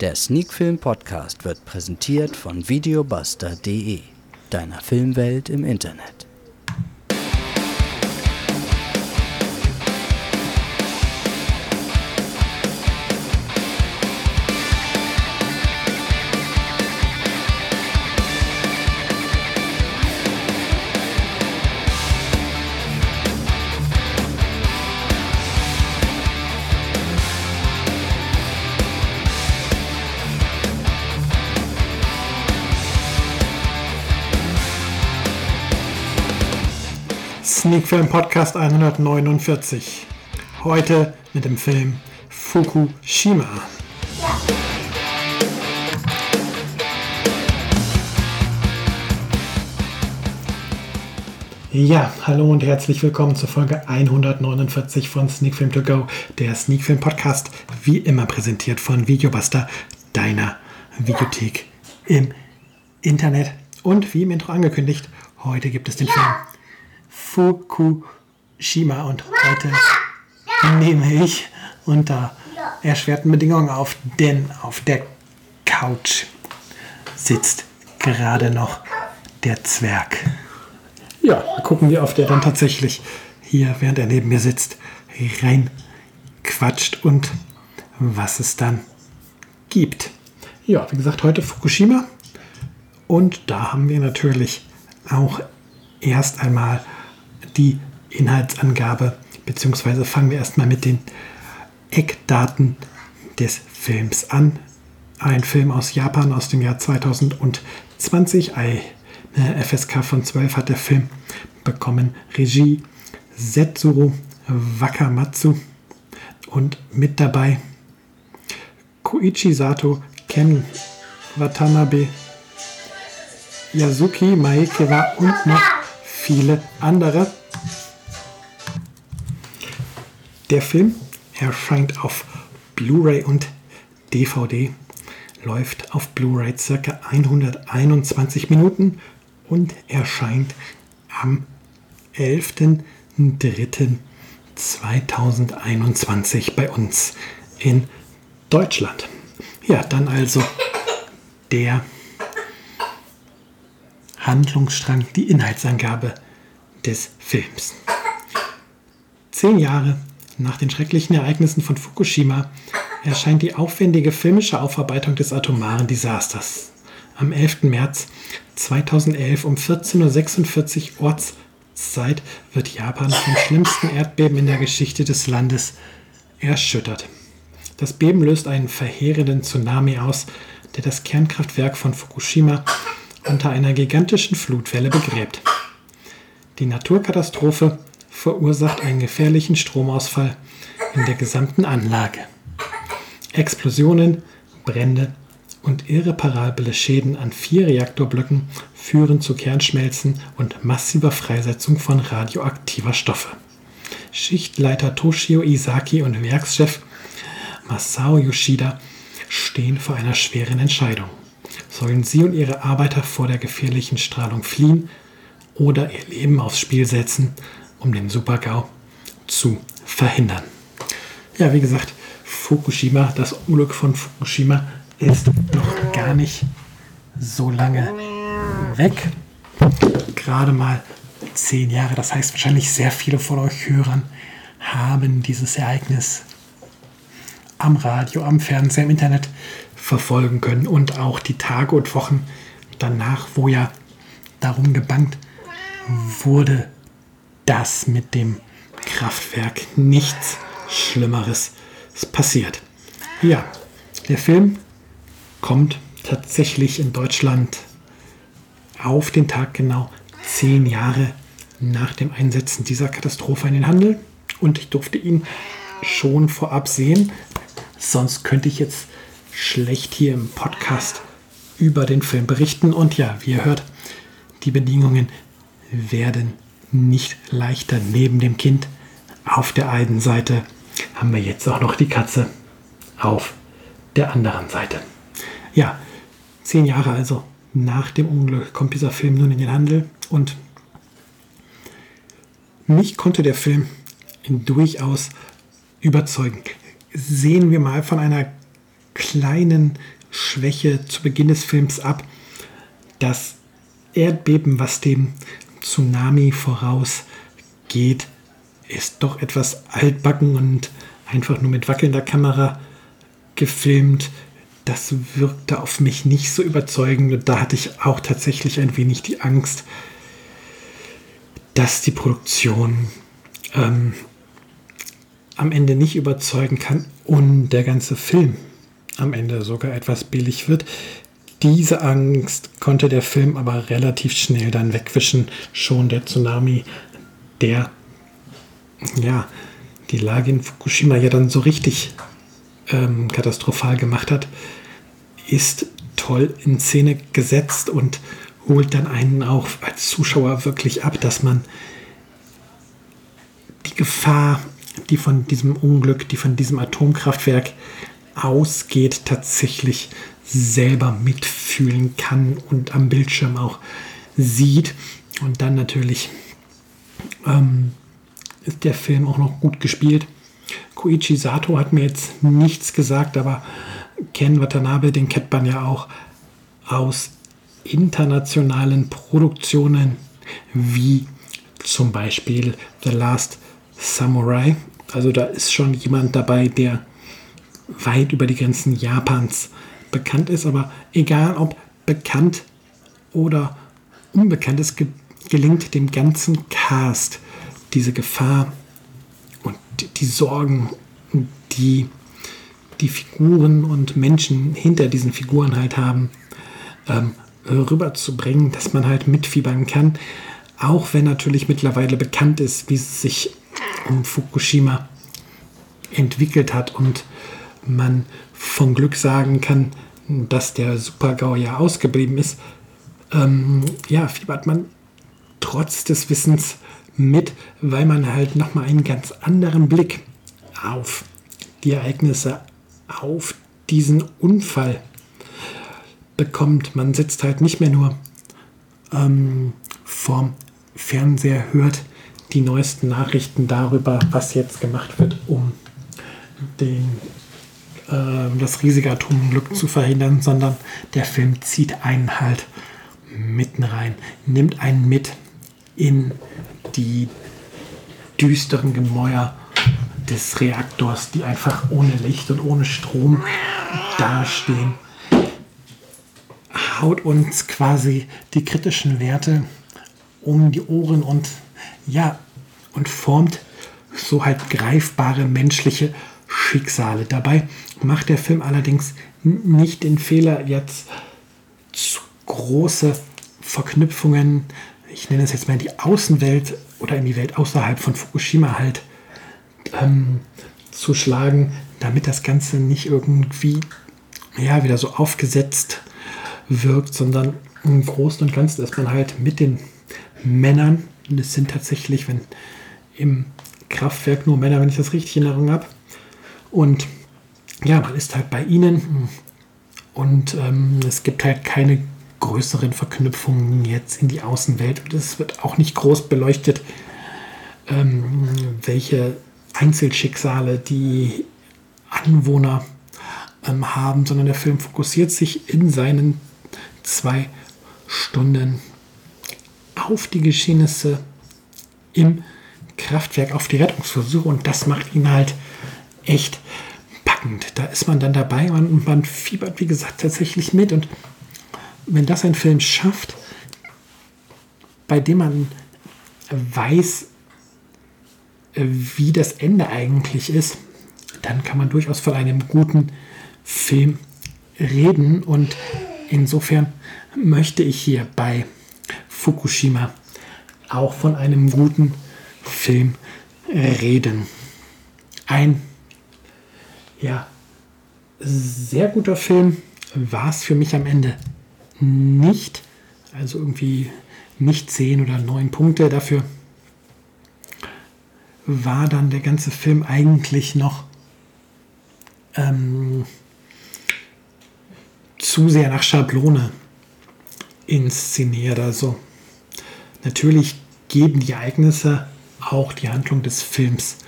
Der Sneakfilm Podcast wird präsentiert von videobuster.de, deiner Filmwelt im Internet. Sneak Film Podcast 149. Heute mit dem Film Fukushima. Ja, hallo und herzlich willkommen zur Folge 149 von Sneak Film To Go, der Sneak Film Podcast, wie immer präsentiert von Videobuster, deiner Videothek im Internet. Und wie im Intro angekündigt, heute gibt es den Film Fukushima und heute nehme ich unter erschwerten Bedingungen auf, denn auf der Couch sitzt gerade noch der Zwerg. Ja, gucken wir, ob der dann tatsächlich hier, während er neben mir sitzt, rein quatscht und was es dann gibt. Ja, wie gesagt, heute Fukushima. Und da haben wir natürlich auch erst einmal die Inhaltsangabe, beziehungsweise fangen wir erstmal mit den Eckdaten des Films an. Ein Film aus Japan aus dem Jahr 2020. Eine FSK von 12 hat der Film bekommen. Regie Setsuro Wakamatsu und mit dabei Koichi Sato, Ken Watanabe, Yasuki Maekewa und noch viele andere. Der Film erscheint auf Blu-ray und DVD, läuft auf Blu-ray ca. 121 Minuten und erscheint am 11.03.2021 bei uns in Deutschland. Ja, dann also der Handlungsstrang, die Inhaltsangabe des Films. Zehn Jahre nach den schrecklichen Ereignissen von Fukushima erscheint die aufwendige filmische Aufarbeitung des atomaren Desasters. Am 11. März 2011 um 14.46 Uhr Ortszeit wird Japan vom schlimmsten Erdbeben in der Geschichte des Landes erschüttert. Das Beben löst einen verheerenden Tsunami aus, der das Kernkraftwerk von Fukushima unter einer gigantischen Flutwelle begräbt. Die Naturkatastrophe verursacht einen gefährlichen Stromausfall in der gesamten Anlage. Explosionen, Brände und irreparable Schäden an vier Reaktorblöcken führen zu Kernschmelzen und massiver Freisetzung von radioaktiver Stoffe. Schichtleiter Toshio Isaki und Werkschef Masao Yoshida stehen vor einer schweren Entscheidung. Sollen sie und ihre Arbeiter vor der gefährlichen Strahlung fliehen oder ihr Leben aufs Spiel setzen, um den Supergau zu verhindern. Ja, wie gesagt, Fukushima, das Unglück von Fukushima ist noch gar nicht so lange weg. Gerade mal zehn Jahre. Das heißt, wahrscheinlich sehr viele von euch Hörern haben dieses Ereignis am Radio, am Fernseher, im Internet verfolgen können und auch die Tage und Wochen danach, wo ja darum gebangt wurde, dass mit dem Kraftwerk nichts Schlimmeres passiert. Ja, der Film kommt tatsächlich in Deutschland auf den Tag genau zehn Jahre nach dem Einsetzen dieser Katastrophe in den Handel. Und ich durfte ihn schon vorab sehen. Sonst könnte ich jetzt schlecht hier im Podcast über den Film berichten. Und ja, wie ihr hört, die Bedingungen werden nicht leichter. Neben dem Kind auf der einen Seite haben wir jetzt auch noch die Katze auf der anderen Seite. Ja, zehn Jahre also nach dem Unglück kommt dieser Film nun in den Handel und mich konnte der Film durchaus überzeugen. Sehen wir mal von einer kleinen Schwäche zu Beginn des Films ab. Das Erdbeben, was dem Tsunami vorausgeht, ist doch etwas altbacken und einfach nur mit wackelnder Kamera gefilmt. Das wirkte auf mich nicht so überzeugend und da hatte ich auch tatsächlich ein wenig die Angst, dass die Produktion ähm, am Ende nicht überzeugen kann und der ganze Film am Ende sogar etwas billig wird. Diese Angst konnte der Film aber relativ schnell dann wegwischen. Schon der Tsunami, der ja die Lage in Fukushima ja dann so richtig ähm, katastrophal gemacht hat, ist toll in Szene gesetzt und holt dann einen auch als Zuschauer wirklich ab, dass man die Gefahr, die von diesem Unglück, die von diesem Atomkraftwerk ausgeht, tatsächlich selber mitfühlen kann und am Bildschirm auch sieht. Und dann natürlich ähm, ist der Film auch noch gut gespielt. Koichi Sato hat mir jetzt nichts gesagt, aber Ken Watanabe, den kennt man ja auch aus internationalen Produktionen wie zum Beispiel The Last Samurai. Also da ist schon jemand dabei, der weit über die Grenzen Japans bekannt ist. Aber egal ob bekannt oder unbekannt, es gelingt dem ganzen Cast diese Gefahr und die Sorgen, die die Figuren und Menschen hinter diesen Figuren halt haben, ähm, rüberzubringen, dass man halt mitfiebern kann. Auch wenn natürlich mittlerweile bekannt ist, wie es sich um Fukushima entwickelt hat und man von Glück sagen kann, dass der Super-GAU ja ausgeblieben ist, ähm, ja, fiebert man trotz des Wissens mit, weil man halt nochmal einen ganz anderen Blick auf die Ereignisse, auf diesen Unfall bekommt. Man sitzt halt nicht mehr nur ähm, vorm Fernseher, hört die neuesten Nachrichten darüber, was jetzt gemacht wird, um den äh, das riesige Atomunglück zu verhindern, sondern der Film zieht einen halt mitten rein, nimmt einen mit in die düsteren Gemäuer des Reaktors, die einfach ohne Licht und ohne Strom dastehen, haut uns quasi die kritischen Werte um die Ohren und ja, und formt so halt greifbare menschliche Schicksale. Dabei macht der Film allerdings nicht den Fehler, jetzt zu große Verknüpfungen, ich nenne es jetzt mal in die Außenwelt oder in die Welt außerhalb von Fukushima halt ähm, zu schlagen, damit das Ganze nicht irgendwie ja, wieder so aufgesetzt wirkt, sondern im Großen und Ganzen ist man halt mit den Männern, und es sind tatsächlich, wenn im Kraftwerk nur Männer, wenn ich das richtig in Erinnerung habe, und ja, man ist halt bei ihnen. Und ähm, es gibt halt keine größeren Verknüpfungen jetzt in die Außenwelt. Und es wird auch nicht groß beleuchtet, ähm, welche Einzelschicksale die Anwohner ähm, haben, sondern der Film fokussiert sich in seinen zwei Stunden auf die Geschehnisse im Kraftwerk, auf die Rettungsversuche. Und das macht ihn halt echt packend. Da ist man dann dabei und man fiebert, wie gesagt, tatsächlich mit. Und wenn das ein Film schafft, bei dem man weiß, wie das Ende eigentlich ist, dann kann man durchaus von einem guten Film reden. Und insofern möchte ich hier bei Fukushima auch von einem guten Film reden. Ein ja, sehr guter Film war es für mich am Ende nicht. Also irgendwie nicht 10 oder 9 Punkte. Dafür war dann der ganze Film eigentlich noch ähm, zu sehr nach Schablone inszeniert. Also natürlich geben die Ereignisse auch die Handlung des Films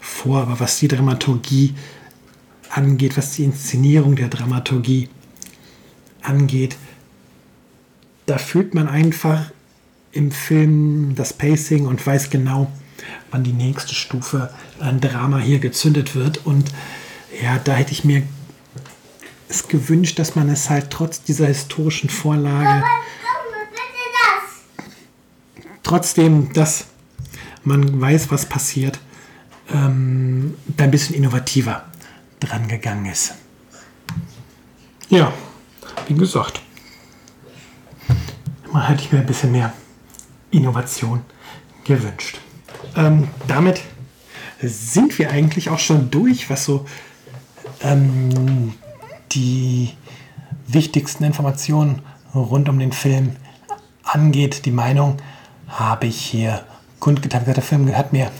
vor, aber was die Dramaturgie angeht, was die Inszenierung der Dramaturgie angeht. Da fühlt man einfach im Film das Pacing und weiß genau, wann die nächste Stufe an Drama hier gezündet wird. Und ja, da hätte ich mir es gewünscht, dass man es halt trotz dieser historischen Vorlage, trotzdem, dass man weiß, was passiert, ähm, ein bisschen innovativer dran gegangen ist. Ja, wie gesagt, mal hätte ich mir ein bisschen mehr Innovation gewünscht. Ähm, damit sind wir eigentlich auch schon durch, was so ähm, die wichtigsten Informationen rund um den Film angeht. Die Meinung habe ich hier kundgetan. Der Film hat mir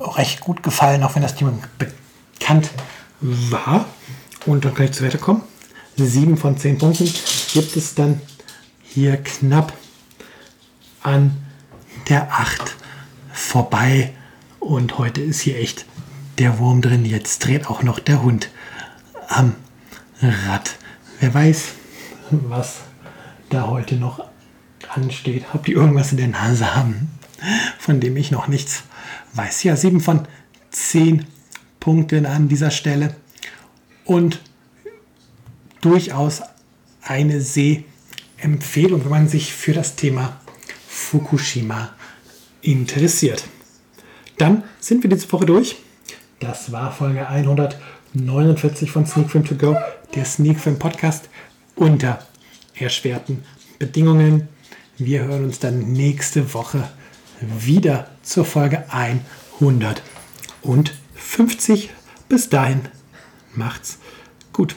recht gut gefallen, auch wenn das Thema bekannt war. Und dann kann ich zu Werte kommen. Sieben von zehn Punkten gibt es dann hier knapp an der 8 vorbei. Und heute ist hier echt der Wurm drin. Jetzt dreht auch noch der Hund am Rad. Wer weiß, was da heute noch ansteht. Ob die irgendwas in der Nase haben, von dem ich noch nichts weiß. Ja, 7 von 10 Punkten an dieser Stelle. Und durchaus eine Sehempfehlung, wenn man sich für das Thema Fukushima interessiert. Dann sind wir diese Woche durch. Das war Folge 149 von Sneak Film To Go, der Sneak Film Podcast unter erschwerten Bedingungen. Wir hören uns dann nächste Woche wieder zur Folge 150. Bis dahin macht's gut.